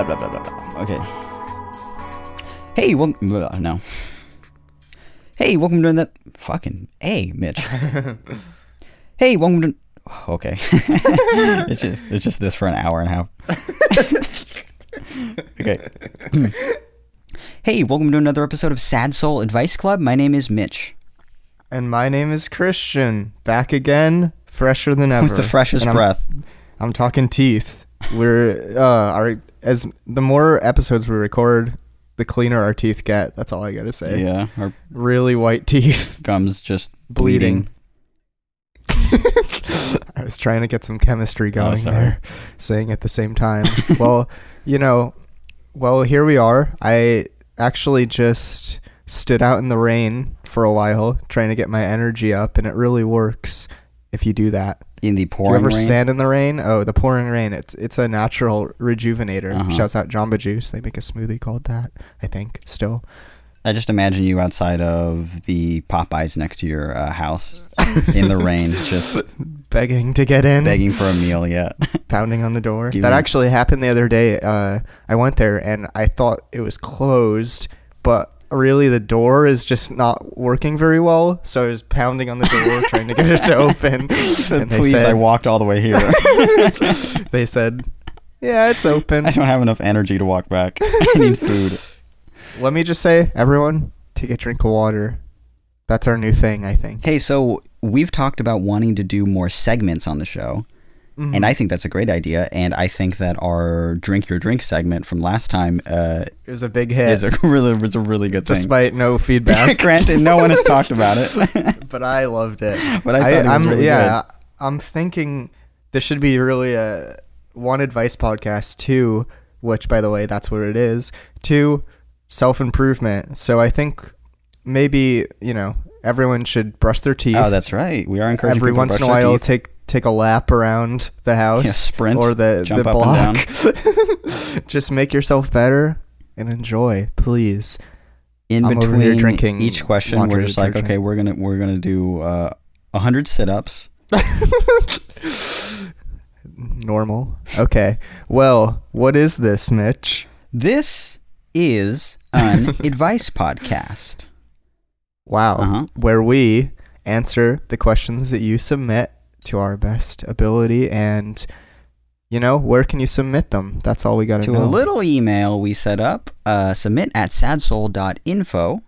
Blah, blah, blah, blah, blah. Okay. Hey, well, no. Hey, welcome to that fucking hey, Mitch. hey, welcome to. Okay, it's just it's just this for an hour and a half. okay. hey, welcome to another episode of Sad Soul Advice Club. My name is Mitch. And my name is Christian. Back again, fresher than ever. With the freshest And I'm- breath. I'm talking teeth. We're uh our as the more episodes we record, the cleaner our teeth get. That's all I gotta say. Yeah, our Really white teeth. gums just Bleeding. I was trying to get some chemistry going Oh, there, saying at the same time. well, you know, well here we are. I actually just stood out in the rain for a while trying to get my energy up, and it really works if you do that. In the Do pouring you ever rain. stand in the rain? Oh, the pouring rain. It's it's a natural rejuvenator. Uh-huh. Shouts out Jamba Juice. They make a smoothie called that. I think still. I just imagine you outside of the Popeyes next to your uh, house in the rain, just Begging to get in, begging for a meal. Yeah. pounding on the door. Give that me- actually happened the other day. Uh, I went there and I thought it was closed, but really the door is just not working very well. So I was pounding on the door trying to get it to open. said, And they Please, I walked all the way here. They said, "Yeah, it's open." I don't have enough energy to walk back. I need food. Let me just say, everyone, take a drink of water. That's our new thing, I think. Hey, so we've talked about wanting to do more segments on the show, Mhm. and I think that's a great idea. And I think that our drink your drink segment from last time uh, was a big hit, is a really was a really good thing. despite no feedback. Granted, no one has talked about it, but I loved it. but I was am really yeah, I'm thinking this should be really a one advice podcast. too. which by the way, that's what it is. Two, self improvement. So I think maybe you know everyone should brush their teeth. Oh, that's right. We are encouraging Every once in a while, take take a lap around the house, Yeah, sprint, or the the block. Just make yourself better and enjoy, please. in I'm between drinking each question we're just like okay we're gonna we're gonna do uh, 100 sit-ups Normal. Okay. Well, what is this, Mitch? this is an advice podcast Wow. Uh-huh. Where we answer the questions that you submit to our best ability and you know, where can you submit them? That's all we got to to a little email we set up uh, submit at sadsoul.info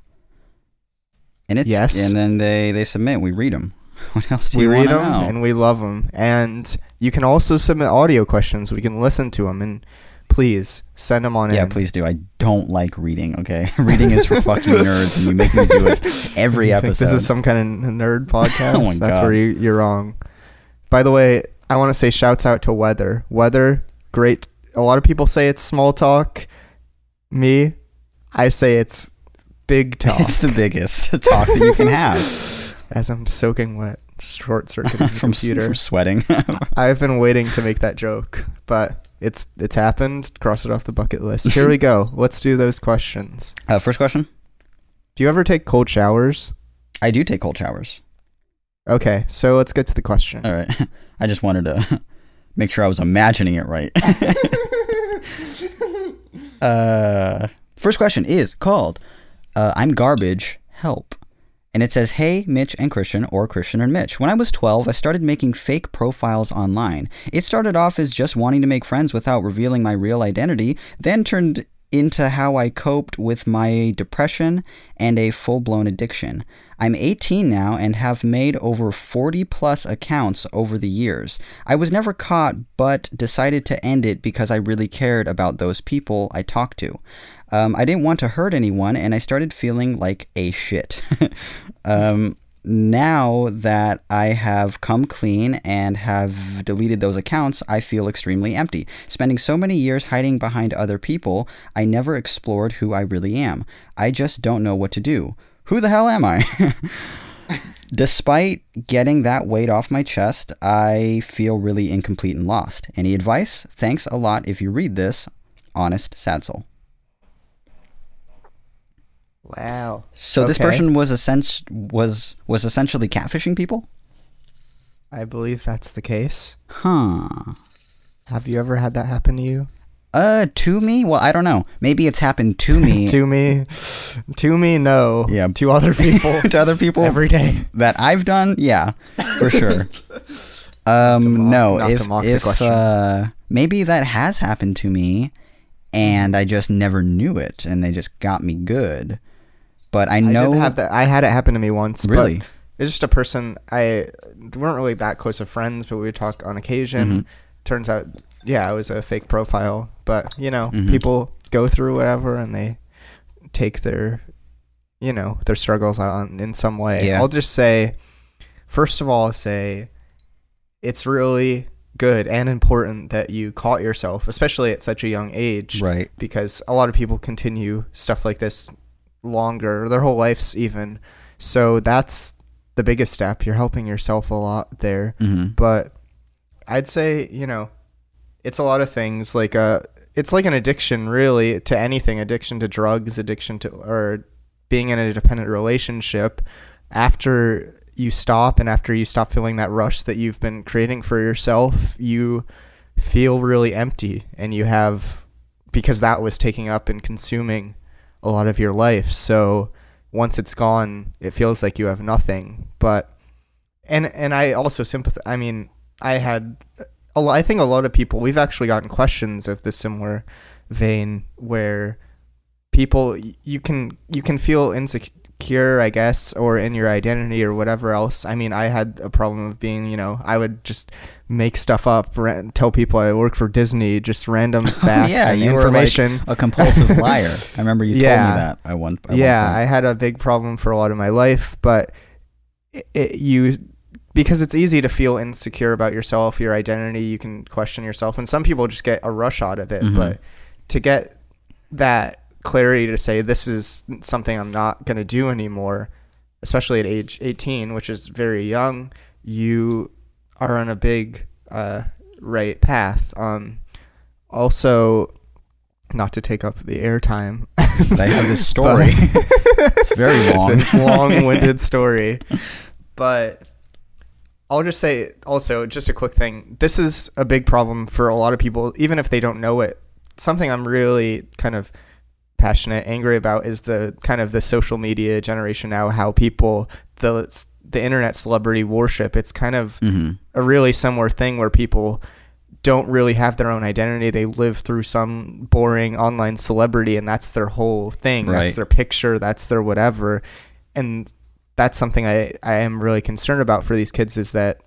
and it's Yes. and then they they submit we read them what else do we you read them know and we love them. And you can also submit audio questions. We can listen to them and please send them on yeah in. please do i don't like reading okay reading is for fucking nerds and you make me do it every You episode this is some kind of nerd podcast? Oh my That's God. where you, you're wrong. By the way, I want to say shouts out to Weather. Weather, great. A lot of people say it's small talk. Me, I say it's big talk. it's the biggest talk that you can have As I'm soaking wet, short circuiting from, computer. from sweating I've been waiting to make that joke, but it's it's happened. Cross it off the bucket list. Here we go. Let's do those questions. uh, first question Do you ever take cold showers? i do take cold showers Okay, so let's get to the question. all right i just wanted to make sure i was imagining it right Uh, first question is called uh, I'm Garbage, Help. And it says, Hey, Mitch and Christian, or Christian and Mitch. When I was 12, I started making fake profiles online. It started off as just wanting to make friends without revealing my real identity, then turned into how I coped with my depression and a full blown addiction. I'm 18 now and have made over 40 plus accounts over the years. I was never caught, but decided to end it because I really cared about those people I talked to. Um, I didn't want to hurt anyone, and I started feeling like a shit. um, now that I have come clean and have deleted those accounts, I feel extremely empty. Spending so many years hiding behind other people, I never explored who I really am. I just don't know what to do. Who the hell am I? Despite getting that weight off my chest, I feel really incomplete and lost. Any advice? Thanks a lot if you read this. Honest Sad Soul. Wow. So this person was essen- was was essentially catfishing people? I believe that's the case. Huh. Have you ever had that happen to you? Uh, to me? Well, I don't know. Maybe it's happened to me. to me, to me, no. Yeah. To other people, to other people every day. that I've done, yeah, for sure. Um, mock- no, if if question. uh, maybe that has happened to me, and I just never knew it, and they just got me good. But I I know did have that. I had it happen to me once. but Really? it's just a person. I we weren't really that close of friends, but we would talk on occasion. Mm-hmm. Turns out, yeah, it was a fake profile. But you know, Mhm. people go through whatever, and they take their, you know, their struggles on in some way. Yeah. I'll just say, first of all, say it's really good and important that you caught yourself, especially at such a young age right. because a lot of people continue stuff like this longer, their whole lives even. So that's the biggest step. You're helping yourself a lot there. hmm But I'd say, you know, it's a lot of things like uh it's like an addiction really to anything, addiction to drugs, addiction to or being in a dependent relationship after you stop and after you stop feeling that rush that you've been creating for yourself, you feel really empty and you have because that was taking up and consuming a lot of your life. So once it's gone, it feels like you have nothing. But and and I also sympathize. I mean, I had a I think a lot of people. We've actually gotten questions of this similar vein where people you can you can feel insecure, I guess, or in your identity or whatever else. I mean, I had a problem of being, you know, I would just make stuff up, ra- tell people I work for Disney, just random facts yeah, and you were like information. a compulsive liar. I remember you told me that at one. At yeah, I had a big problem for a lot of my life, but it, it, you because it's easy to feel insecure about yourself, your identity. You can question yourself, and some people just get a rush out of it. Mhm. But to get that clarity to say this is something I'm not going to do anymore, especially at age 18, which is very young, you are on a big uh, right path. Um, also, not to take up the airtime. I have this story. it's very long. Long-winded story. But I'll just say also just a quick thing. This is a big problem for a lot of people, even if they don't know it. Something I'm really kind of passionate, angry about is the kind of the social media generation now. How people the the internet celebrity worship. It's kind of hmm a really similar thing where people don't really have their own identity. They live through some boring online celebrity, and that's their whole thing. Right. That's their picture. That's their whatever. And that's something I, I am really concerned about for these kids is that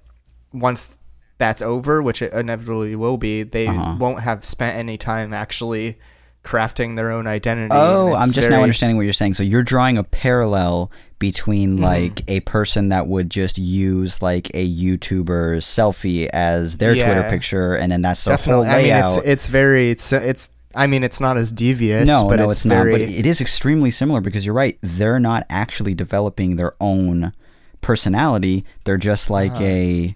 once that's over, which it inevitably will be, they Uh-huh. won't have spent any time actually crafting their own identity. Oh, I'm just now understanding what you're saying. So you're drawing a parallel between Mhm. like a person that would just use like a YouTuber's selfie as their Twitter picture, and then that's their Definitely. whole I mean, layout. it's it's very it's it's. I mean, it's not as devious. no, but no, it's, it's, not. very, But it is extremely similar because you're right. They're not actually developing their own personality. They're just like Uh-huh. a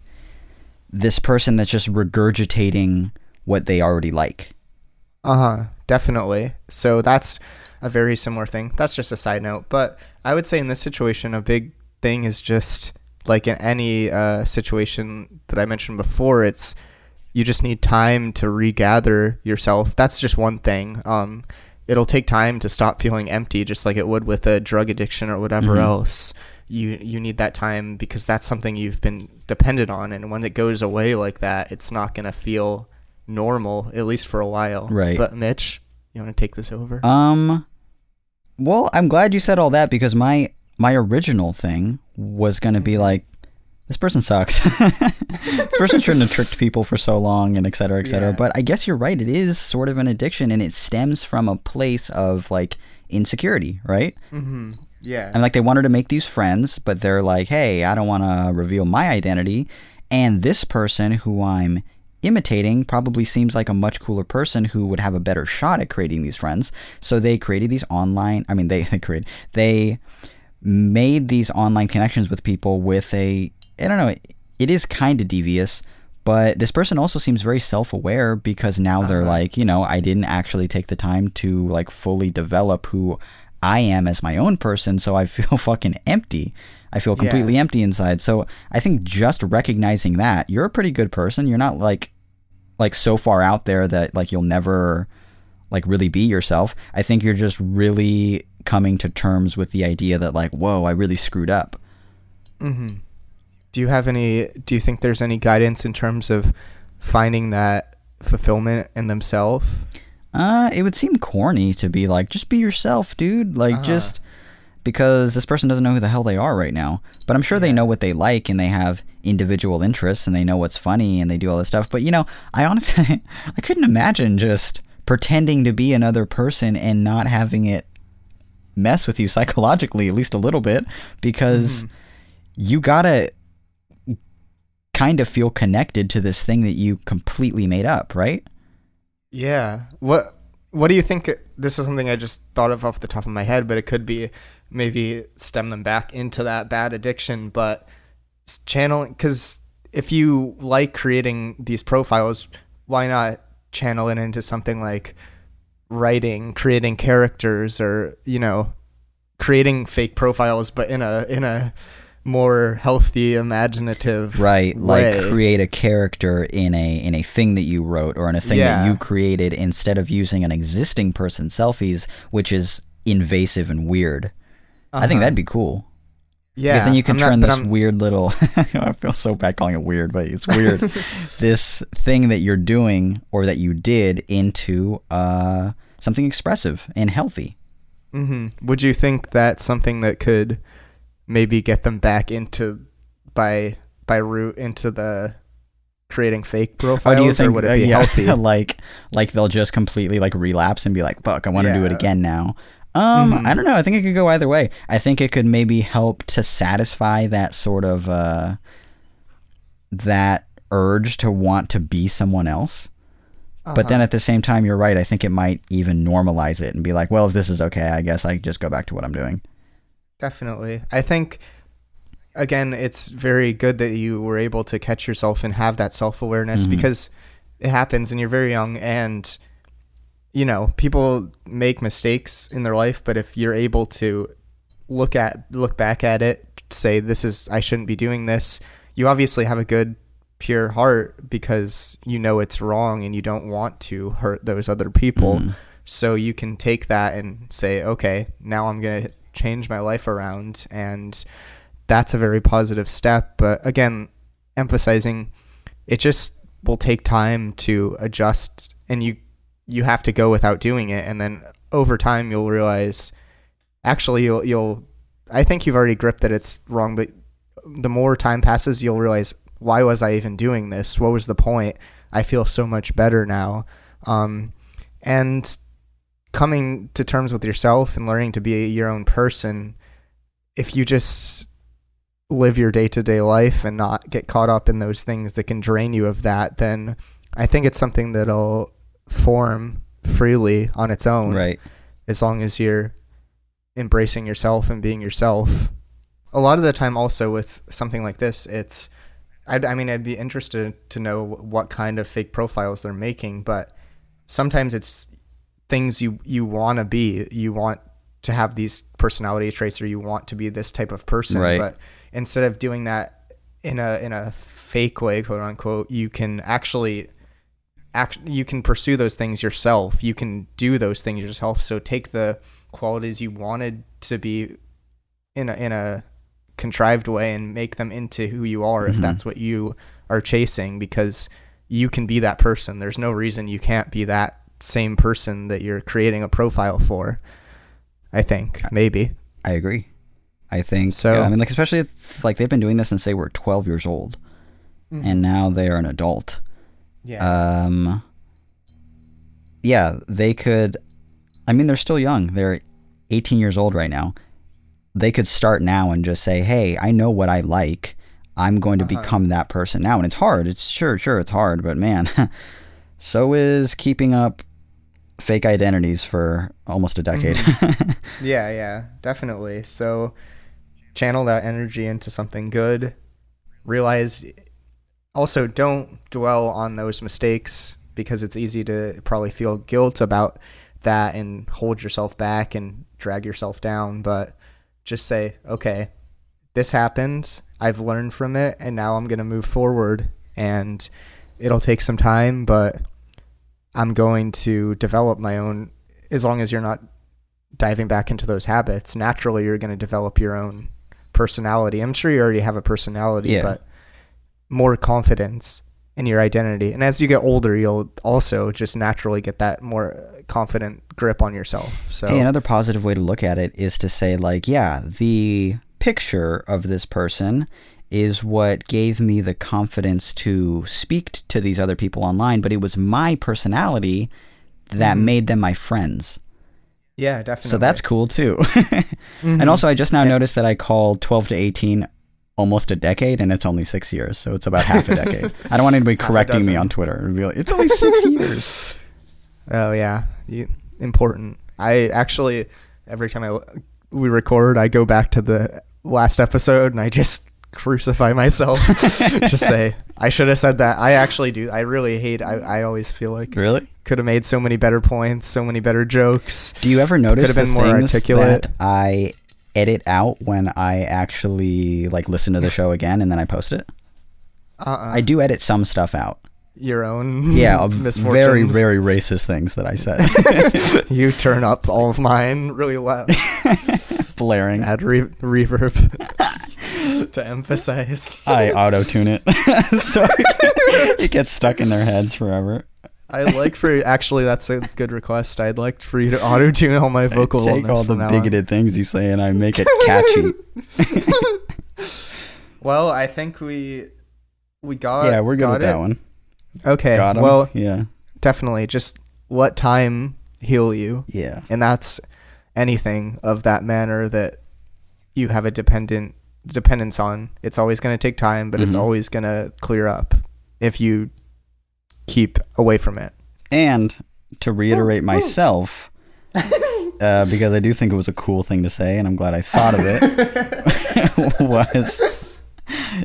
this person that's just regurgitating what they already like. Uh huh. Definitely. So that's a very similar thing. That's just a side note. But I would say in this situation, a big thing is just like in any uh, situation that I mentioned before, it's you just need time to regather yourself. That's just one thing. Um, it'll take time to stop feeling empty, just like it would with a drug addiction or whatever Mhm. else. You you need that time because that's something you've been dependent on, and when it goes away like that, it's not gonna feel normal at least for a while. Right. But Mitch, you want to take this over? Um, well, I'm glad you said all that because my my original thing was gonna be like, this person sucks. this person shouldn't have tricked people for so long, and et cetera, et cetera. Yeah. But I guess you're right. It is sort of an addiction, and it stems from a place of like insecurity, right? mm-hmm. Yeah. And like they wanted to make these friends, but they're like, hey, I don't want to reveal my identity. And this person who I'm imitating probably seems like a much cooler person who would have a better shot at creating these friends. So they created these online, I mean, they, they created, they made these online connections with people with a, I don't know, it is kind of devious. But this person also seems very self-aware because now they're Uh-huh. like, you know, I didn't actually take the time to like fully develop who I am as my own person, so I feel fucking empty. I feel completely empty inside. So I think just recognizing that you're a pretty good person. You're not like like so far out there that like you'll never like really be yourself. I think you're just really coming to terms with the idea that like, whoa, I really screwed up. Mm-hmm. Do you have any? Do you think there's any guidance in terms of finding that fulfillment in themselves? Uh, it would seem corny to be like, just be yourself, dude. Like, Uh-huh. just because this person doesn't know who the hell they are right now. But I'm sure they know what they like and they have individual interests and they know what's funny and they do all this stuff. But you know, I honestly, I couldn't imagine just pretending to be another person and not having it mess with you psychologically, at least a little bit, because Mhm. you gotta kind of feel connected to this thing that you completely made up, right? Yeah. What What do you think? This is something I just thought of off the top of my head, but it could be maybe stem them back into that bad addiction. But channeling, because if you like creating these profiles, why not channel it into something like writing, creating characters, or you know, creating fake profiles, but in a in a more healthy, imaginative right way. like create a character in a in a thing that you wrote or in a thing that you created instead of using an existing person's selfies which is invasive and weird i think Uh-huh. that'd be cool yeah. because then you can I'm turn but this weird little i feel so bad calling it weird but it's weird this thing that you're doing or that you did into uh something expressive and healthy hmm Would you think that's something that could maybe get them back into by by route into the creating fake profiles, or do you think would it uh, be yeah, healthy? like like they'll just completely like relapse and be like fuck i want to do it Yeah. again now um Mhm. i don't know i think it could go either way i think it could maybe help to satisfy that sort of uh that urge to want to be someone else but then Uh-huh. at the same time you're right i think it might even normalize it and be like well if this is okay i guess i just go back to what i'm doing Definitely. I think again, it's very good that you were able to catch yourself and have that self awareness Mhm. because it happens and you're very young and you know, people make mistakes in their life, but if you're able to look at look back at it, say this is I shouldn't be doing this, you obviously have a good pure heart because you know it's wrong and you don't want to hurt those other people. Mhm. So you can take that and say, okay, now I'm going to change my life around. And that's a very positive step. But again, emphasizing it just will take time to adjust and you you have to go without doing it and then over time you'll realize actually you'll you'll I think you've already gripped that it's wrong but the more time passes you'll realize why was I even doing this what was the point I feel so much better now um, and coming to terms with yourself and learning to be your own person if you just live your day-to-day life and not get caught up in those things that can drain you of that then i think it's something that'll form freely on its own right as long as you're embracing yourself and being yourself. A lot of the time, also with something like this, it's, I'd, I mean, I'd be interested to know what kind of fake profiles they're making, but sometimes it's things you, you want to be. You want to have these personality traits or you want to be this type of person. Right. But instead of doing that in a, in a fake way, quote unquote, you can actually act you can pursue those things yourself you can do those things yourself so take the qualities you wanted to be in a in a contrived way and make them into who you are if Mhm. that's what you are chasing because you can be that person there's no reason you can't be that same person that you're creating a profile for i think maybe I agree. I think So- so. I mean, like especially if, like they've been doing this since they were 12 years old, and now they are an adult. yeah Um, yeah, they could. I mean, they're still young. They're 18 years old right now. They could start now and just say, "Hey, I know what I like. I'm going to Uh-huh. become that person now." And it's hard. It's sure, sure, it's hard, but man, so is keeping up fake identities for almost a decade. Mm-hmm. Yeah, yeah, definitely. So channel that energy into something good. Realize also don't dwell on those mistakes because it's easy to probably feel guilt about that and hold yourself back and drag yourself down, but just say, "Okay, this happened. I've learned from it and now I'm going to move forward and it'll take some time, but I'm going to develop my own as long as you're not diving back into those habits, naturally you're going to develop your own personality. I'm sure you already have a personality, Yeah. but more confidence in your identity. And as you get older, you'll also just naturally get that more confident grip on yourself. So Hey, another positive way to look at it is to say, like, yeah, the picture of this person is what gave me the confidence to speak t- to these other people online, but it was my personality that Mhm. made them my friends. yeah, definitely. So that's cool too. Mhm. And also, I just now Yeah. noticed that I called 12 to 18 almost a decade, and it's only six years. So it's about half a decade. I don't want anybody correcting me on Twitter. Like, it's only six years. Oh yeah, you, important. I actually every time I we record, I go back to the last episode and I just crucify myself. just say I should have said that. I actually do. I really hate. I I always feel like Really? could have made so many better points, so many better jokes. Do you ever notice Could've the been more articulate. that I edit out when I actually like listen to the show again and then I post it? Uh-uh. I do edit some stuff out. your own Yeah, very very racist things that I said. you turn up all of mine really loud. Blaring. Add re- reverb to emphasize. I auto tune it, so it gets stuck in their heads forever. I'd like for actually that's a good request. I'd like for you to auto tune all my vocal I take all the now on. bigoted things you say and I make it catchy. Well, I think we we got yeah, we're good got with that one. Okay. Well, yeah, definitely just let time heal you, yeah, and that's anything of that manner that you have a dependent dependence on. It's always going to take time, but it's Mhm. always going to clear up if you keep away from it. And to reiterate myself, uh, because I do think it was a cool thing to say, and I'm glad I thought of it, was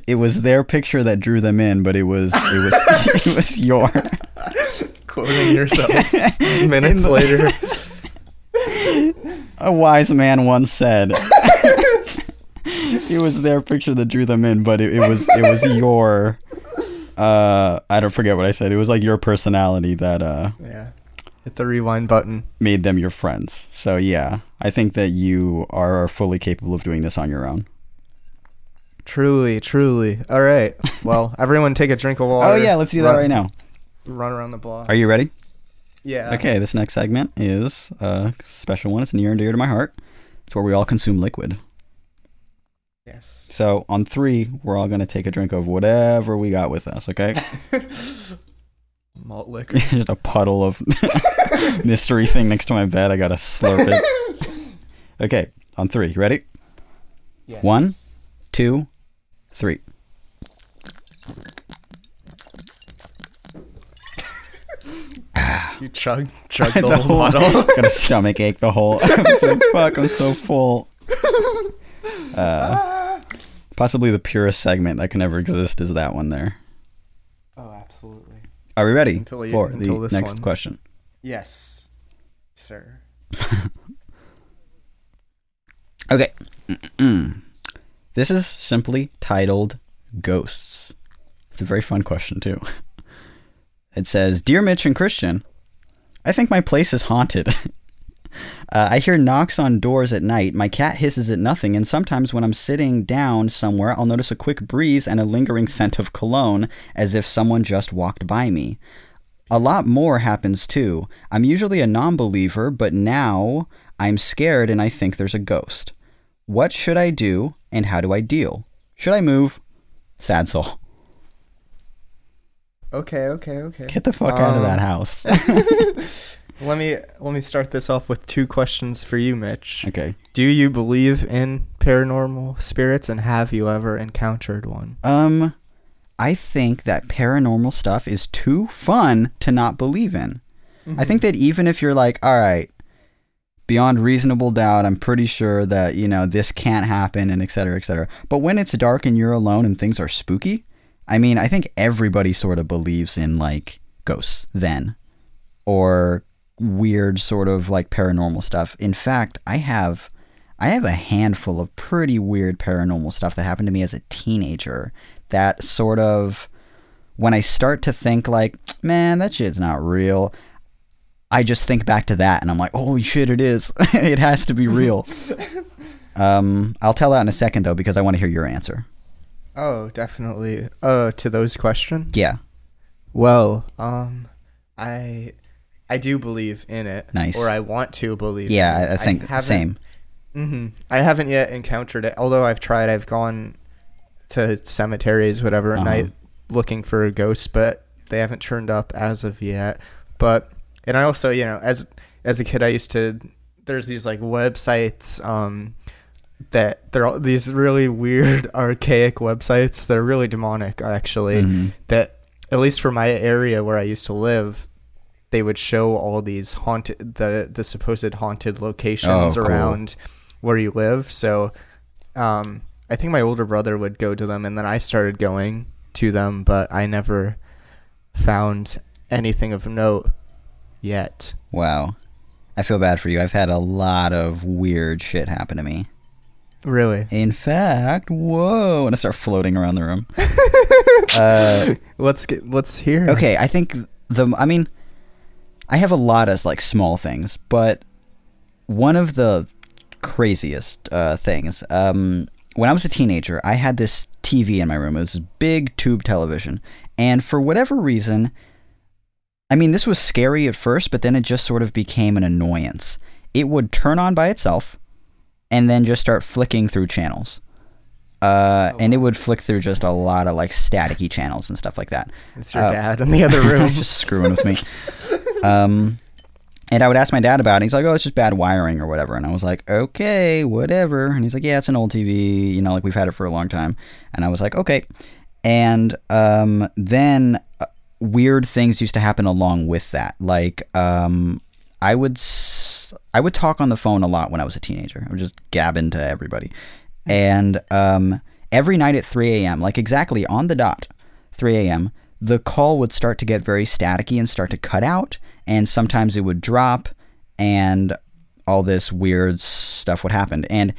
it was their picture that drew them in, but it was it was it was your Quoting yourself minutes the- later. A wise man once said. It was their picture that drew them in, but it, it was it was your. Uh, I don't forget what I said. It was like your personality that uh Yeah. Hit the rewind button. made them your friends. So yeah, I think that you are fully capable of doing this on your own. Truly, truly. All right. Well, everyone take a drink of water. Oh yeah, let's do that run, right now. Run around the block. Are you ready? yeah. Okay, this next segment is a special one. It's near and dear to my heart. It's where we all consume liquid. So on three, we're all gonna take a drink of whatever we got with us. Okay, Malt liquor. just a puddle of mystery thing next to my bed. I gotta slurp it. Okay, on three. You ready? Yes. One. Two, three. You chug, chug The the, whole bottle. got a stomach ache the whole episode. Fuck, I'm so full. Uh, possibly the purest segment that can ever exist is that one there. oh, absolutely. Are we ready Until you- for until the this next one. question? Yes, sir. Okay. Mm-mm. This is simply titled Ghosts. It's a very fun question, too. It says Dear Mitch and Christian, I think my place is haunted. uh, I hear knocks on doors at night. My cat hisses at nothing, and sometimes when I'm sitting down somewhere, I'll notice a quick breeze and a lingering scent of cologne as if someone just walked by me. A lot more happens too. I'm usually a non believer, but now I'm scared and I think there's a ghost. What should I do and how do I deal? Should I move? Sad soul. Okay, okay, okay. Get the fuck out of that Um, house. Let me let me start this off with two questions for you, Mitch. okay. Do you believe in paranormal spirits, and have you ever encountered one? Um, I think that paranormal stuff is too fun to not believe in. I think that even if you're like, all right, beyond reasonable doubt, I'm pretty sure that, you know, this can't happen and et cetera, et cetera. But when it's dark and you're alone and things are spooky, I mean, I think everybody sort of believes in like ghosts then or weird sort of like paranormal stuff. In fact, I have I have a handful of pretty weird paranormal stuff that happened to me as a teenager that sort of when I start to think like, man, that shit's not real, I just think back to that and I'm like, holy shit, it is. it has to be real. um, I'll tell that in a second though because I want to hear your answer. Oh, definitely. Uh, to those questions. Yeah. Well, um, I, I do believe in it. Nice. Or I want to believe. Yeah, in it. I, I think haven't- same. hmm I haven't yet encountered it. Although I've tried. I've gone to cemeteries, whatever, at Uh-huh. night looking for a ghost, but they haven't turned up as of yet. But and I also, you know, as as a kid, I used to. There's these like websites. Um, that they're all these really weird archaic websites that are really demonic actually Mhm. that at least for my area where I used to live they would show all these haunted the the supposed haunted locations Oh, cool. around where you live so um I think my older brother would go to them and then I started going to them but I never found anything of note yet Wow. I feel bad for you. I've had a lot of weird shit happen to me. really In fact, whoa, and I start floating around the room. uh, let's get let's hear okay, I think the I mean, I have a lot of like small things, but one of the craziest uh, things. Um, when I was a teenager, I had this TV in my room. It was a big tube television, and for whatever reason, I mean, this was scary at first, but then it just sort of became an annoyance. It would turn on by itself, and then just start flicking through channels. Uh, and it would flick through just a lot of like staticky channels and stuff like that. it's your uh, dad in the other room just screwing with me. Um, and I would ask my dad about it. He's like, "Oh, it's just bad wiring or whatever." And I was like, "Okay, whatever." And he's like, "Yeah, it's an old TV. You know, like we've had it for a long time." And I was like, "Okay." And um, then uh, weird things used to happen along with that. Like um, I would s- I would talk on the phone a lot when I was a teenager. I would just gab into everybody. And um, every night at 3 a.m., like exactly on the dot, 3 a.m., the call would start to get very staticky and start to cut out, and sometimes it would drop, and all this weird stuff would happen. And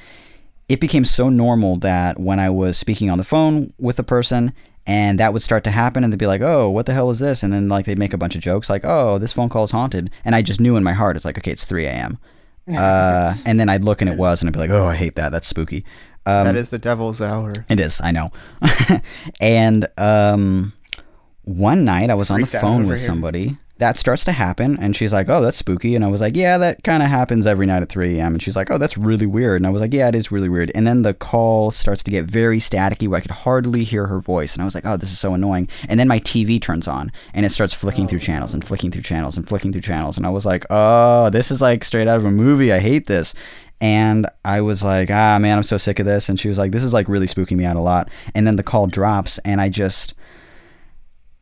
it became so normal that when I was speaking on the phone with a person, and that would start to happen, and they'd be like, "Oh, what the hell is this?" And then like they'd make a bunch of jokes, like, "Oh, this phone call is haunted," and I just knew in my heart, it's like, okay, it's 3 a.m. Uh, and then I'd look and it was, and I'd be like, "Oh, I hate that. That's spooky." Um, that is the devil's hour it is, I know. and um, one night I was on the phone with here. somebody. That starts to happen, and she's like, "Oh, that's spooky." And I was like, "Yeah, that kind of happens every night at 3 a.m." And she's like, "Oh, that's really weird." And I was like, "Yeah, it is really weird." And then the call starts to get very staticky, where I could hardly hear her voice, and I was like, "Oh, this is so annoying." And then my TV turns on, and it starts flicking through channels and flicking through channels and flicking through channels, and I was like, "Oh, this is like straight out of a movie. I hate this." And I was like, ah, man, I'm so sick of this. And she was like, this is like really spooking me out a lot. And then the call drops, and I just,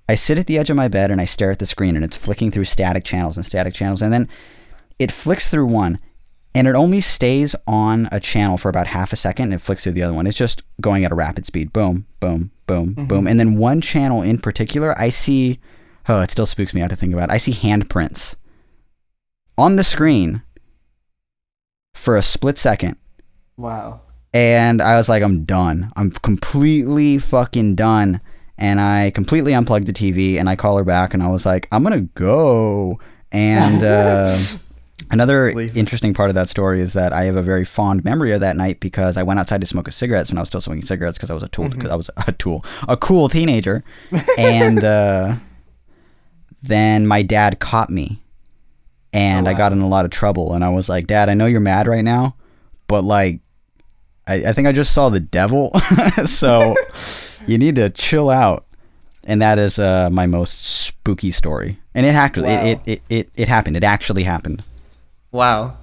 I sit at the edge of my bed and I stare at the screen, and it's flicking through static channels and static channels. And then it flicks through one, and it only stays on a channel for about half a second, and it flicks through the other one. It's just going at a rapid speed. Boom, boom, boom, boom. And then one channel in particular, I see, oh, it still spooks me out to think about. I see handprints on the screen for a split second wow and I was like, I'm done. I'm completely fucking done. And I completely unplugged the TV and I call her back and I was like, I'm gonna go. And uh, another interesting part of that story is that I have a very fond memory of that night because I went outside to smoke a cigarette when I was still smoking cigarettes because I was a tool. Because I was a tool, a cool teenager. and uh, then my dad caught me, and Oh, I got in a lot of trouble. And I was like, Dad, I know you're mad right now, but like I, I think I just saw the devil. so you need to chill out. And that is uh, my most spooky story. And it actually Wow. it, it, it, it happened. It actually happened. wow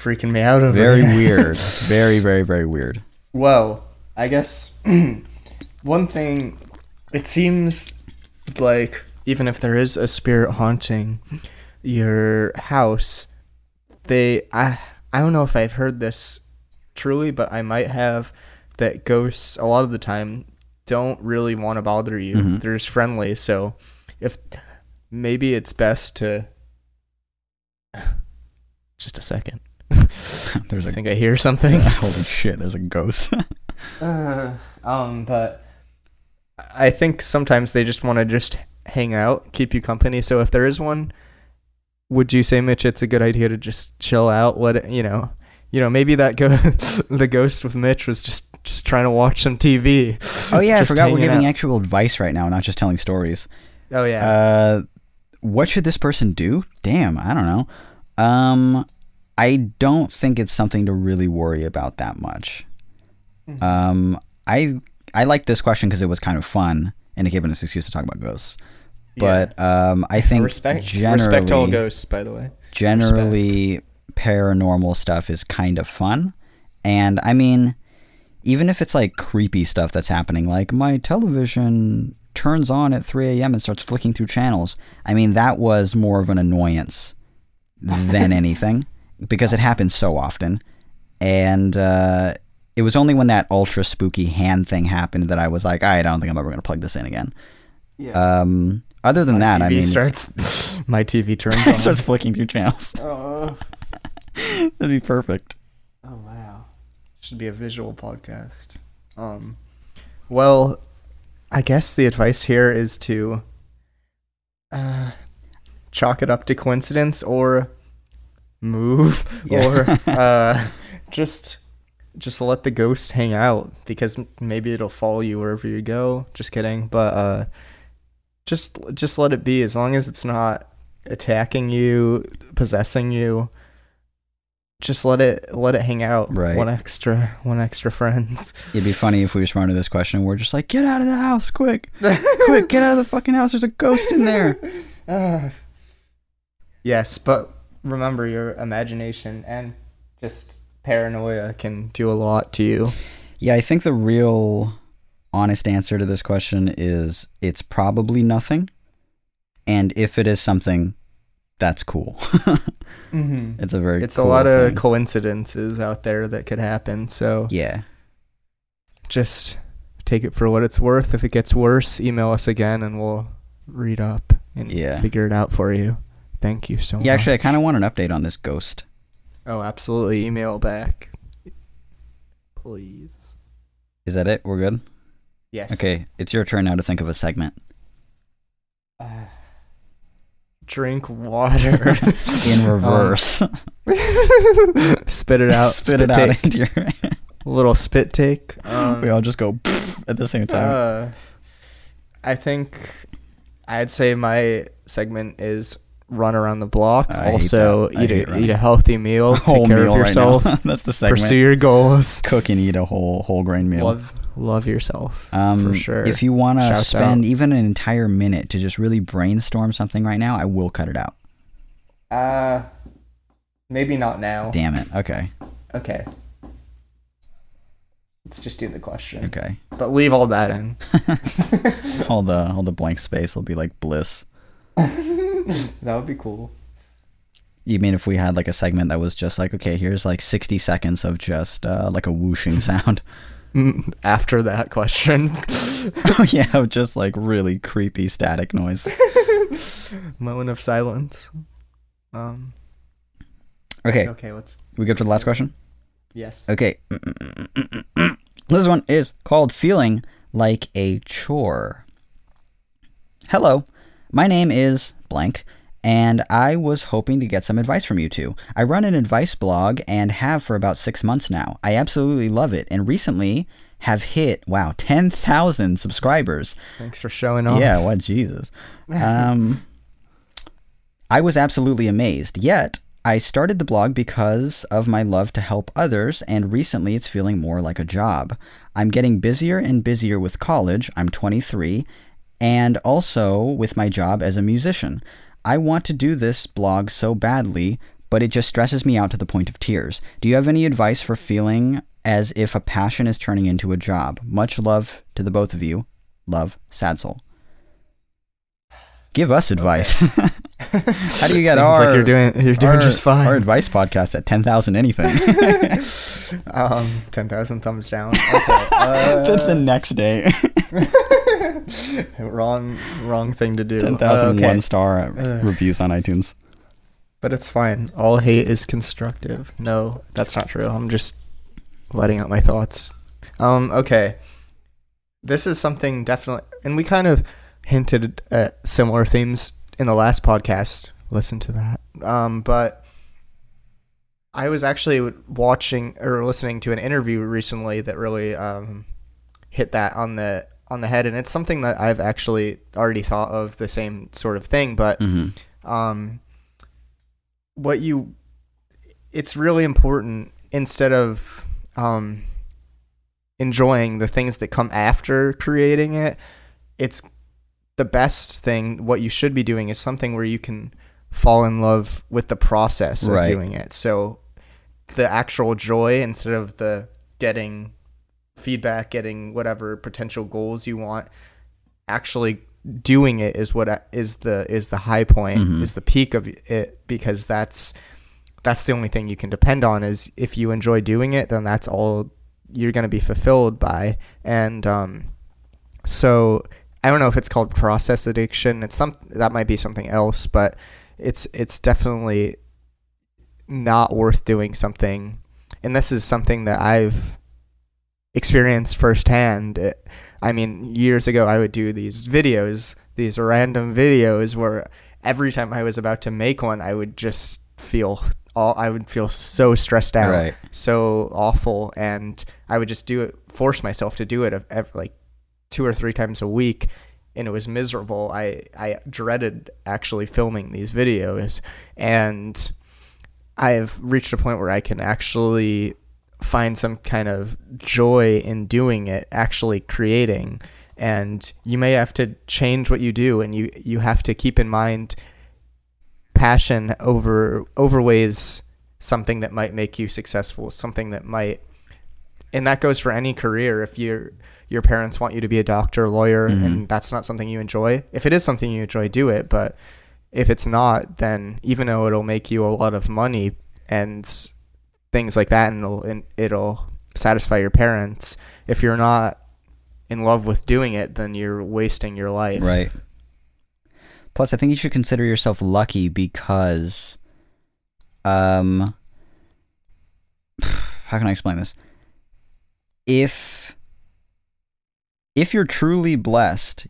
freaking me out over Very weird. very, very, very weird. Well, I guess one thing it seems like even if there is a spirit haunting your house, they I I don't know if I've heard this truly, but I might have that ghosts a lot of the time don't really want to bother you. Mhm. They're just friendly, so if maybe it's best to just a second. There's I a think I hear something. holy shit. There's a ghost. Uh, um, but I think sometimes they just want to just hang out, keep you company. So if there is one, would you say, Mitch, it's a good idea to just chill out? Let it, you know, you know, maybe that go the ghost with Mitch was just just trying to watch some TV. Oh yeah, I forgot we're giving out. actual advice right now, not just telling stories. Oh yeah. Uh, what should this person do? Damn, I don't know. Um, I don't think it's something to really worry about that much. Mm-hmm. Um, I I like this question because it was kind of fun and it gave us an excuse to talk about ghosts. But um, I think respect generally, respect all ghosts, by the way. generally paranormal stuff is kind of fun. And I mean, even if it's like creepy stuff that's happening, like my television turns on at 3 a.m. and starts flicking through channels, I mean, that was more of an annoyance than anything because it happens so often. And uh, it was only when that ultra spooky hand thing happened that I was like, I don't think I'm ever going to plug this in again. Yeah. Um, other than that, TV I mean, starts. my TV turns on. it starts flicking through channels. oh, That'd be perfect. oh wow, should be a visual podcast. Um, well, I guess the advice here is to uh, chalk it up to coincidence or move Yeah. or uh, just just let the ghost hang out because maybe it'll follow you wherever you go. Just kidding, but uh, just just let it be as long as it's not attacking you, possessing you. Just let it let it hang out. Right. One extra one extra friends. It'd be funny if we responded to this question and we're just like, get out of the house, quick, quick, get out of the fucking house. There's a ghost in there. Ah. yes, but remember your imagination and just paranoia can do a lot to you. Yeah, I think the real honest answer to this question is it's probably nothing. And if it is something, that's cool. Mm-hmm. it's a very It's cool a lot of coincidences out there that could happen. So yeah. just take it for what it's worth. If it gets worse, email us again and we'll read up and Yeah. figure it out for you. Thank you so much. Yeah, actually, I kind of want an update on this ghost. Oh, absolutely. Email back. Please. Is that it? We're good? Yes. Okay, it's your turn now to think of a segment. Uh, drink water. In reverse. spit it out. Spit it out into your. Little spit take. Um, we all just go at the same time. uh, I think I'd say my segment is run around the block. I also, eat a running. eat a healthy meal. a whole take care meal of yourself. right. That's the segment. pursue your goals. Cook and eat a whole whole grain meal. Love love yourself. um, for sure. If you want to spend out. even an entire minute to just really brainstorm something right now, I will cut it out. Uh, maybe not now. Damn it. Okay. Okay. Let's just do the question. Okay. But leave all that in. all the all the blank space will be like bliss. that would be cool. You mean if we had like a segment that was just like, okay, here's like 60 seconds of just uh, like a whooshing sound. After that question. oh yeah, just like really creepy static noise. Moment of silence. Um. Okay, Okay. Let's. we good for the last question? Yes. Okay. This one is called Feeling Like a Chore. Hello, my name is blank, and I was hoping to get some advice from you two. I run an advice blog and have for about six months now. I absolutely love it, and recently have hit, wow, 10,000 subscribers. Thanks for showing off. Yeah, what Jesus. Um, I was absolutely amazed. Yet, I started the blog because of my love to help others, and recently it's feeling more like a job. I'm getting busier and busier with college. I'm 23, and also with my job as a musician. I want to do this blog so badly, but it just stresses me out to the point of tears. Do you have any advice for feeling as if a passion is turning into a job? Much love to the both of you. Love, Sad Soul. Give us advice. How do you get Seems our like you're doing you're doing our- just fine. Our advice podcast at ten thousand anything. um, ten thousand thumbs down. Okay. the, the Uh, next day, wrong wrong thing to do. ten thousand Uh, okay. one star Uh. reviews on iTunes. But it's fine. All hate is constructive. No, that's not true. I'm just letting out my thoughts. Um, okay. This is something definitely, and we kind of hinted at similar themes in the last podcast listen to that. Um, but I was actually watching or listening to an interview recently that really um, hit that on the on the head, and it's something that I've actually already thought of the same sort of thing. But Mm-hmm. um, what you, it's really important instead of um, enjoying the things that come after creating it. It's the best thing. What you should be doing is something where you can fall in love with the process of Right. doing it. So the actual joy instead of the getting feedback, getting whatever potential goals you want, actually doing it is what is the is the high point, Mhm. is the peak of it because that's that's the only thing you can depend on is if you enjoy doing it, then that's all you're going to be fulfilled by. And um, so I don't know if it's called process addiction. It's some that might be something else, but it's it's definitely not worth doing something. And this is something that I've experienced firsthand. It, I mean, years ago, I would do these videos, these random videos where every time I was about to make one, I would just feel all, I would feel so stressed out, Right. so awful. And I would just do it, force myself to do it like two or three times a week. And it was miserable. I, I dreaded actually filming these videos. And I've reached a point where I can actually find some kind of joy in doing it, actually creating. And you may have to change what you do, and you you have to keep in mind passion over overweighs something that might make you successful, something that might, and that goes for any career. If your your parents want you to be a doctor, lawyer, Mhm. and that's not something you enjoy, if it is something you enjoy, do it. But if it's not, then even though it'll make you a lot of money and things like that, and it'll and it'll satisfy your parents, if you're not in love with doing it, then you're wasting your life. Right. Plus, I think you should consider yourself lucky because, um, how can I explain this? If if you're truly blessed,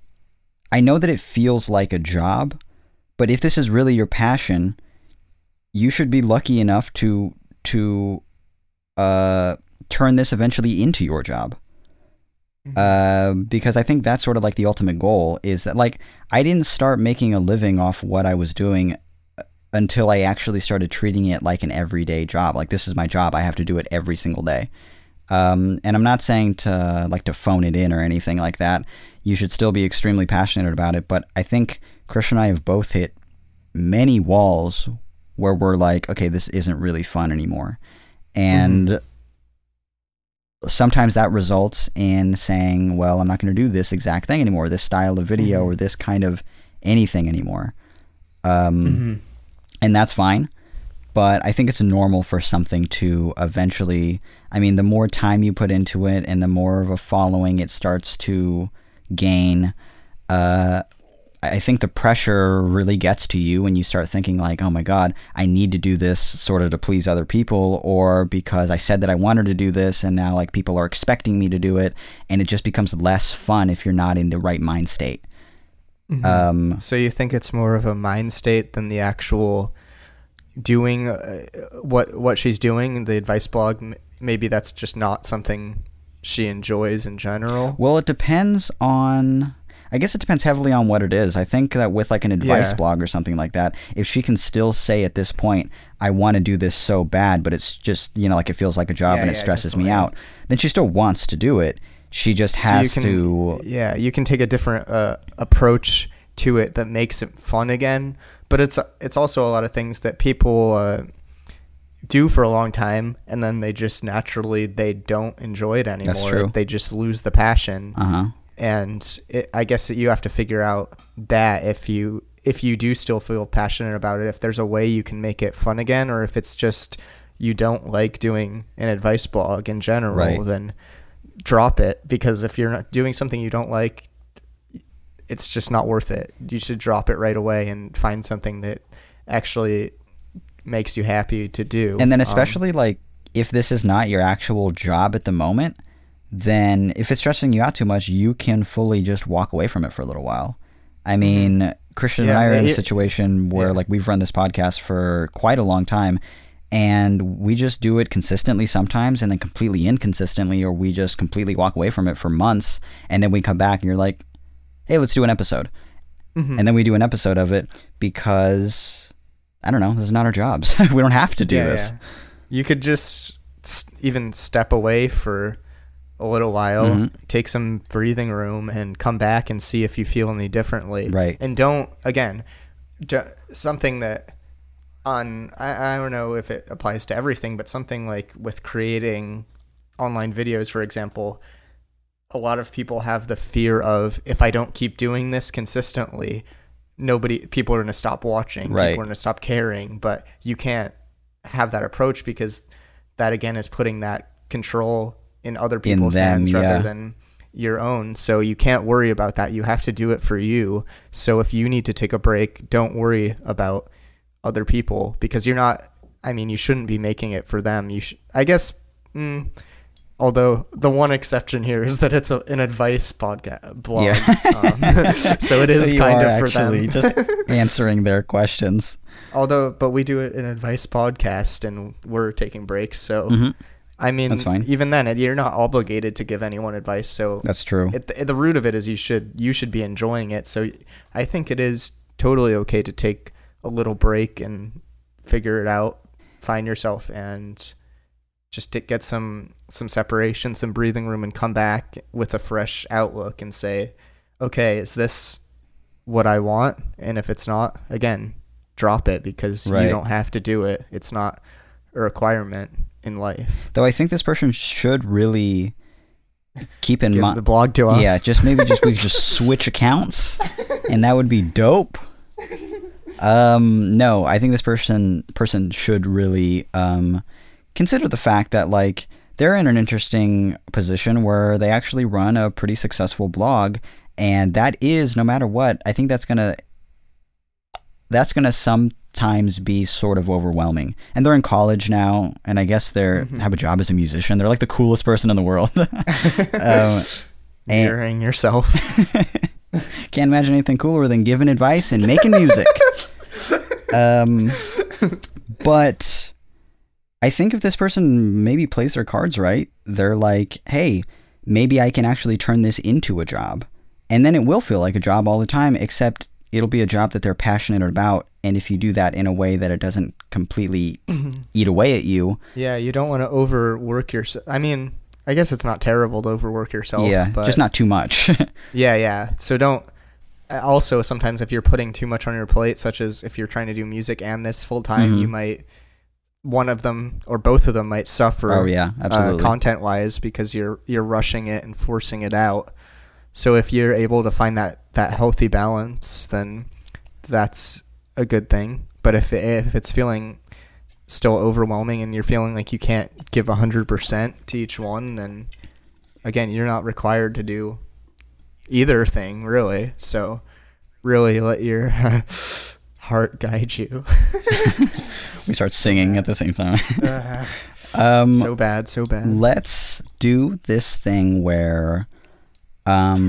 I know that it feels like a job, but if this is really your passion, you should be lucky enough to to uh turn this eventually into your job uh, because I think that's sort of like the ultimate goal is that like I didn't start making a living off what I was doing uh, until I actually started treating it like an everyday job. Like this is my job. I have to do it every single day. Um, and I'm not saying to like to phone it in or anything like that. You should still be extremely passionate about it. But I think Chris and I have both hit many walls where we're like, okay, this isn't really fun anymore. And sometimes that results in saying, well, I'm not going to do this exact thing anymore, this style of video Mhm. or this kind of anything anymore. Um, Mhm. and that's fine. But I think it's normal for something to eventually. I mean, the more time you put into it and the more of a following it starts to gain, uh, I think the pressure really gets to you when you start thinking, like, oh my God, I need to do this sort of to please other people, or because I said that I wanted to do this and now, like, people are expecting me to do it. And it just becomes less fun if you're not in the right mind state. Mhm. Um, So you think it's more of a mind state than the actual doing uh, what what she's doing? The advice blog, m- maybe that's just not something she enjoys in general. Well, it depends on. I guess it depends heavily on what it is. I think that with like an advice Yeah. blog or something like that, if she can still say at this point, I want to do this so bad, but it's just, you know, like it feels like a job Yeah, and it yeah, stresses me out, then she still wants to do it. She just So has can- to. Yeah, you can take a different uh, approach to it that makes it fun again. But it's it's also a lot of things that people uh, do for a long time, and then they just naturally they don't enjoy it anymore. true. They just lose the passion. Uh huh. and it, I guess that you have to figure out that if you if you do still feel passionate about it, if there's a way you can make it fun again, or if it's just you don't like doing an advice blog in general, Right. then drop it because if you're not doing something you don't like, it's just not worth it. You should drop it right away and find something that actually makes you happy to do. And then Um, especially like if this is not your actual job at the moment, then if it's stressing you out too much, you can fully just walk away from it for a little while. I Mm-hmm. mean, Christian Yeah, and I are in a situation where yeah. like we've run this podcast for quite a long time and we just do it consistently sometimes and then completely inconsistently or we just completely walk away from it for months and then we come back and you're like, "Hey, let's do an episode." Mhm. And then we do an episode of it because I don't know, this is not our jobs. we don't have to do Yeah, this. yeah. You could just even step away for a little while, Mhm. take some breathing room, and come back and see if you feel any differently. Right. And don't again, something that on I, I don't know if it applies to everything, but something like with creating online videos, for example. A lot of people have the fear of if I don't keep doing this consistently, nobody people are going to stop watching Right. people are going to stop caring but you can't have that approach because that again is putting that control in other people's them, hands yeah. rather than your own so you can't worry about that you have to do it for you so if you need to take a break don't worry about other people because you're not i mean you shouldn't be making it for them you should i guess mm, although the one exception here is that it's a, an advice podcast blog Yeah. um, so it is So kind of for them just answering their questions. although but we do it an advice podcast and we're taking breaks so Mhm. i mean That's fine. even then you're not obligated to give anyone advice so That's true. at the, at the root of it is you should you should be enjoying it so i think it is totally okay to take a little break and figure it out find yourself and just to get some some separation some breathing room and come back with a fresh outlook and say okay is this what i want and if it's not again drop it because Right. you don't have to do it it's not a requirement in life Though I think this person should really keep in mind the blog to us Yeah, just maybe just we could just switch accounts, and that would be dope. Um, no, I think this person person should really um consider the fact that like they're in an interesting position where they actually run a pretty successful blog, and that is no matter what. I think that's gonna that's gonna sometimes be sort of overwhelming. And they're in college now, and I guess they're Mhm. have a job as a musician. They're like the coolest person in the world. um, and- yourself can't imagine anything cooler than giving advice and making music. um, but I think if this person maybe plays their cards right, they're like, hey, maybe I can actually turn this into a job. And then it will feel like a job all the time, except it'll be a job that they're passionate about. And if you do that in a way that it doesn't completely eat away at you, Yeah, you don't want to overwork yourself. I mean, I guess it's not terrible to overwork yourself. yeah, but just not too much. Yeah, yeah. So don't. Also, sometimes if you're putting too much on your plate, such as if you're trying to do music and this full time, Mhm. you might one of them or both of them might suffer. oh yeah, absolutely. Uh, content wise because you're you're rushing it and forcing it out. So if you're able to find that that healthy balance, then that's a good thing. But if it, if it's feeling still overwhelming and you're feeling like you can't give 100% to each one, then again, you're not required to do either thing, really. So really let your heart guide you. we start singing at the same time. Uh, um, so bad, so bad. let's do this thing where um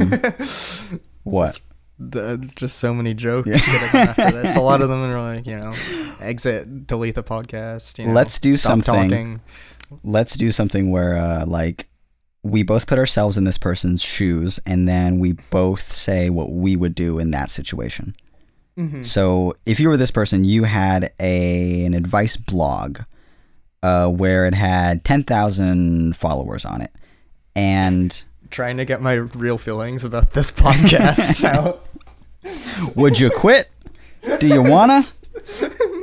what the, just so many jokes after this. A lot of them are like, you know, exit, delete the podcast. You know, Let's do something. Talking. let's do something where uh like we both put ourselves in this person's shoes and then we both say what we would do in that situation Mhm. so if you were this person you had a an advice blog uh where it had 10,000 followers on it. And Trying to get my real feelings about this podcast out. would you quit? Do you wanna?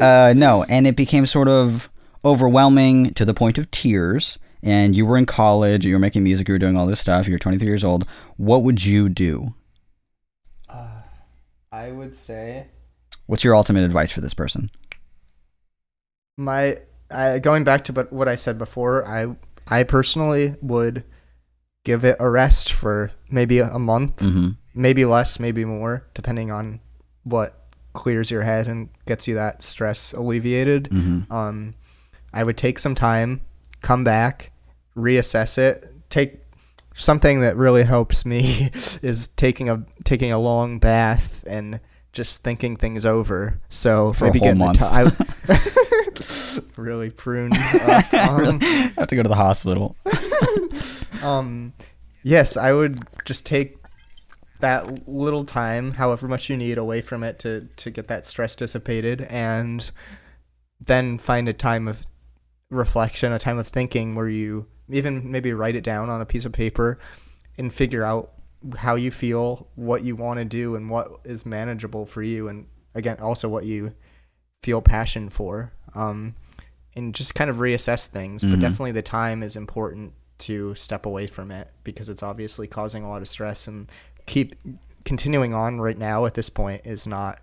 Uh no. And it became sort of overwhelming to the point of tears. And you were in college you were making music you were doing all this stuff you're 23 years old. What would you do I would say what's your ultimate advice for this person my uh, going back to but what I said before. I I personally would give it a rest for maybe a month, mm-hmm. maybe less, maybe more, depending on what clears your head and gets you that stress alleviated. Mm-hmm. um, I would take some time, come back, reassess it. Take something that really helps me is taking a taking a long bath and just thinking things over. So For a maybe whole getting month. the ti- I really pruned. Up. Um, I have to go to the hospital. um, yes, I would just take that little time, however much you need, away from it to to get that stress dissipated, and then find a time of reflection, a time of thinking where you even maybe write it down on a piece of paper and figure out how you feel, what you want to do, and what is manageable for you, and again, also what you feel passion for. Um, and just kind of reassess things, but Mhm. definitely the time is important to step away from it because it's obviously causing a lot of stress and keep continuing on right now at this point is not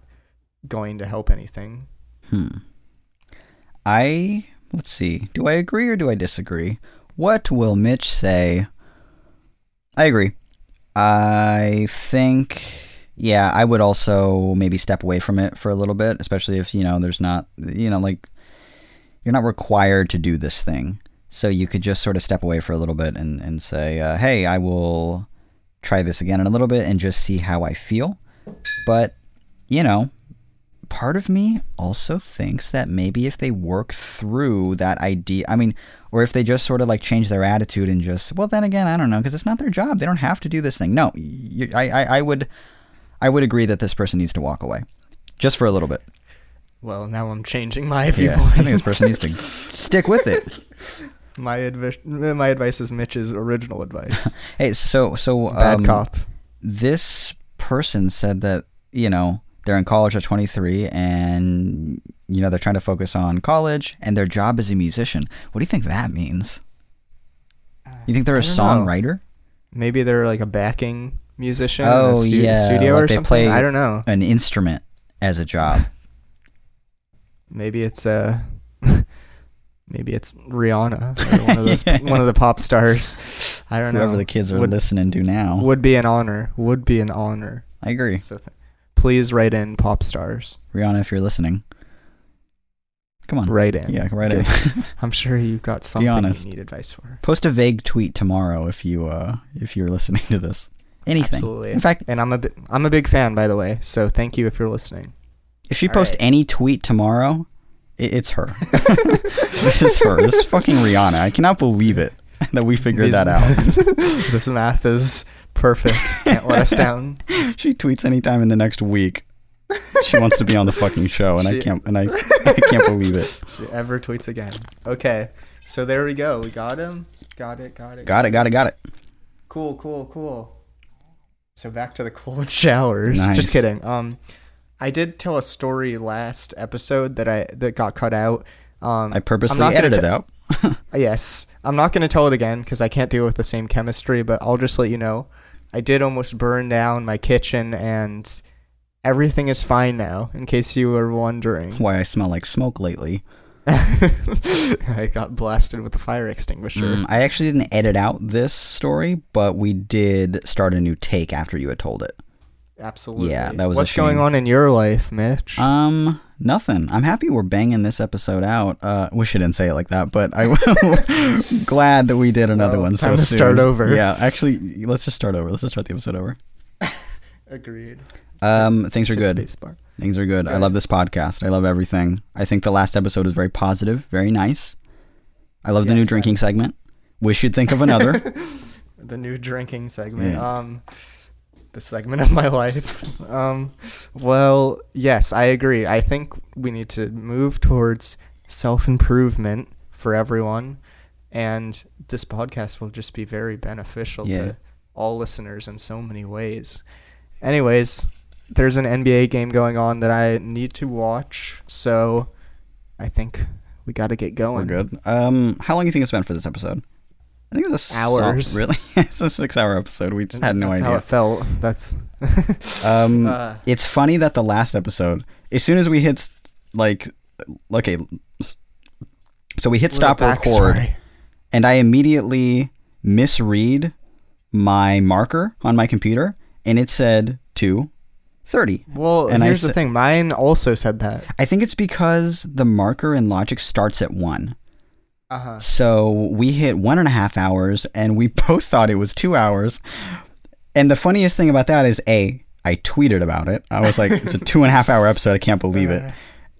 going to help anything. Hmm. I let's see. Do I agree or do I disagree? What will Mitch say? I agree. I think yeah, I would also maybe step away from it for a little bit, especially if, you know, there's not you know, like you're not required to do this thing. So you could just sort of step away for a little bit and, and say, uh, hey, I will try this again in a little bit and just see how I feel. But, you know, part of me also thinks that maybe if they work through that idea, I mean, or if they just sort of like change their attitude and just, well, then again, I don't know, because it's not their job. They don't have to do this thing. No, you, I, I, I would, I would agree that this person needs to walk away, just for a little bit. Well, now I'm changing my Yeah, viewpoint. I think this person needs to stick with it. my advice, my advice is Mitch's original advice. Hey, so so Bad um, cop. this person said that you know they're in college at 23 and you know they're trying to focus on college and their job is a musician what do you think that means you think they're a don't know. songwriter Maybe they're like a backing musician in Oh, a stu- yeah, studio like or they something. play- I don't know. an instrument as a job Maybe it's uh maybe it's Rihanna or one of those Yeah. one of the pop stars. I don't whoever know. Whoever the kids are Would- listening to now Would be an honor. Would be an honor. i agree So th- please write in pop stars. rihanna if you're listening come on Write in. yeah right Good. in I'm sure you've got something you need advice for. post a vague tweet tomorrow if you uh if you're listening to this anything Absolutely. in fact And I'm a I'm a big fan by the way. So thank you if you're listening. If she All posts right. any tweet tomorrow, i it's her. this is her. This is fucking Rihanna. I cannot believe it that we figured These- that out. this math is perfect. Can't let us down. she tweets anytime in the next week. She wants to be on the fucking show, and I can't. And I, I can't believe it. She ever tweets again. Okay. So there we go. We got him. Got it. Got it. Got it. Got it. Got it. Cool, cool, cool. So back to the cold showers. Nice. Just kidding. Um, I did tell a story last episode that I that got cut out. Um, I purposely edited t- out. yes, I'm not gonna tell it again because I can't deal with the same chemistry. But I'll just let you know, I did almost burn down my kitchen, and everything is fine now. In case you were wondering, Why I smell like smoke lately. I got blasted with the fire extinguisher. Mm, I actually didn't edit out this story, but we did start a new take after you had told it. Absolutely. Yeah, that was What's going on in your life, Mitch? Um, nothing. I'm happy we're banging this episode out. Uh, wish I didn't say it like that, but I'm glad that we did another Well, one. time so to start over. Yeah, actually, let's just start over. Let's just start the episode over. Agreed. Um, things are good. Things are good. I love this podcast. I love everything. I think the last episode was very positive, very nice. I love the new Yes, I- drinking segment. Wish you'd think of another. the new drinking segment. Yeah. Um, the segment of my life. Um, well, yes, I agree. I think we need to move towards self improvement for everyone, and this podcast will just be very beneficial Yeah. to all listeners in so many ways. Anyways, there's an NBA game going on that I need to watch, so I think we got to get We're going. good. Um, how long do you think it's been for this episode? I think it was a hours. Salt, really, it's a six-hour episode. We just had no That's idea how it felt. That's. um, uh. it's funny that the last episode, as soon as we hit like, okay, so we hit stop record, and I immediately misread my marker on my computer, and it said two, thirty. 30. Well, and here's sa- the thing. Mine also said that. I think it's because the marker in Logic starts at 1. Uh-huh. So we hit one and a half hours, and we both thought it was two hours. And the funniest thing about that is, a, I tweeted about it. I was like, "It's a two and a half hour episode. I can't believe it." Uh-huh.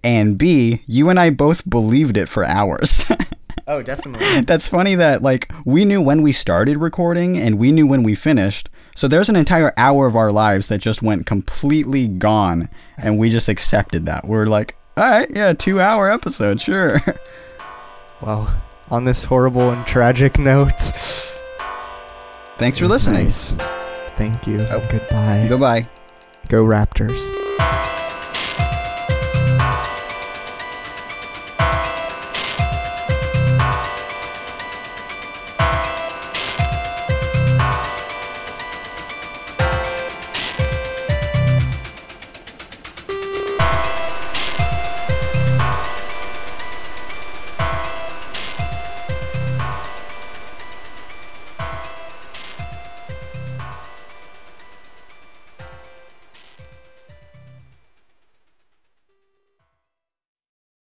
And b, you and I both believed it for hours. oh, definitely. That's funny that like we knew when we started recording and we knew when we finished. So there's an entire hour of our lives that just went completely gone, and we just accepted that. We're like, "All right, yeah, two hour episode, sure." well, on this horrible and tragic note. Thanks for listening. Nice. Thank you. Oh. Goodbye. Goodbye. Go Raptors.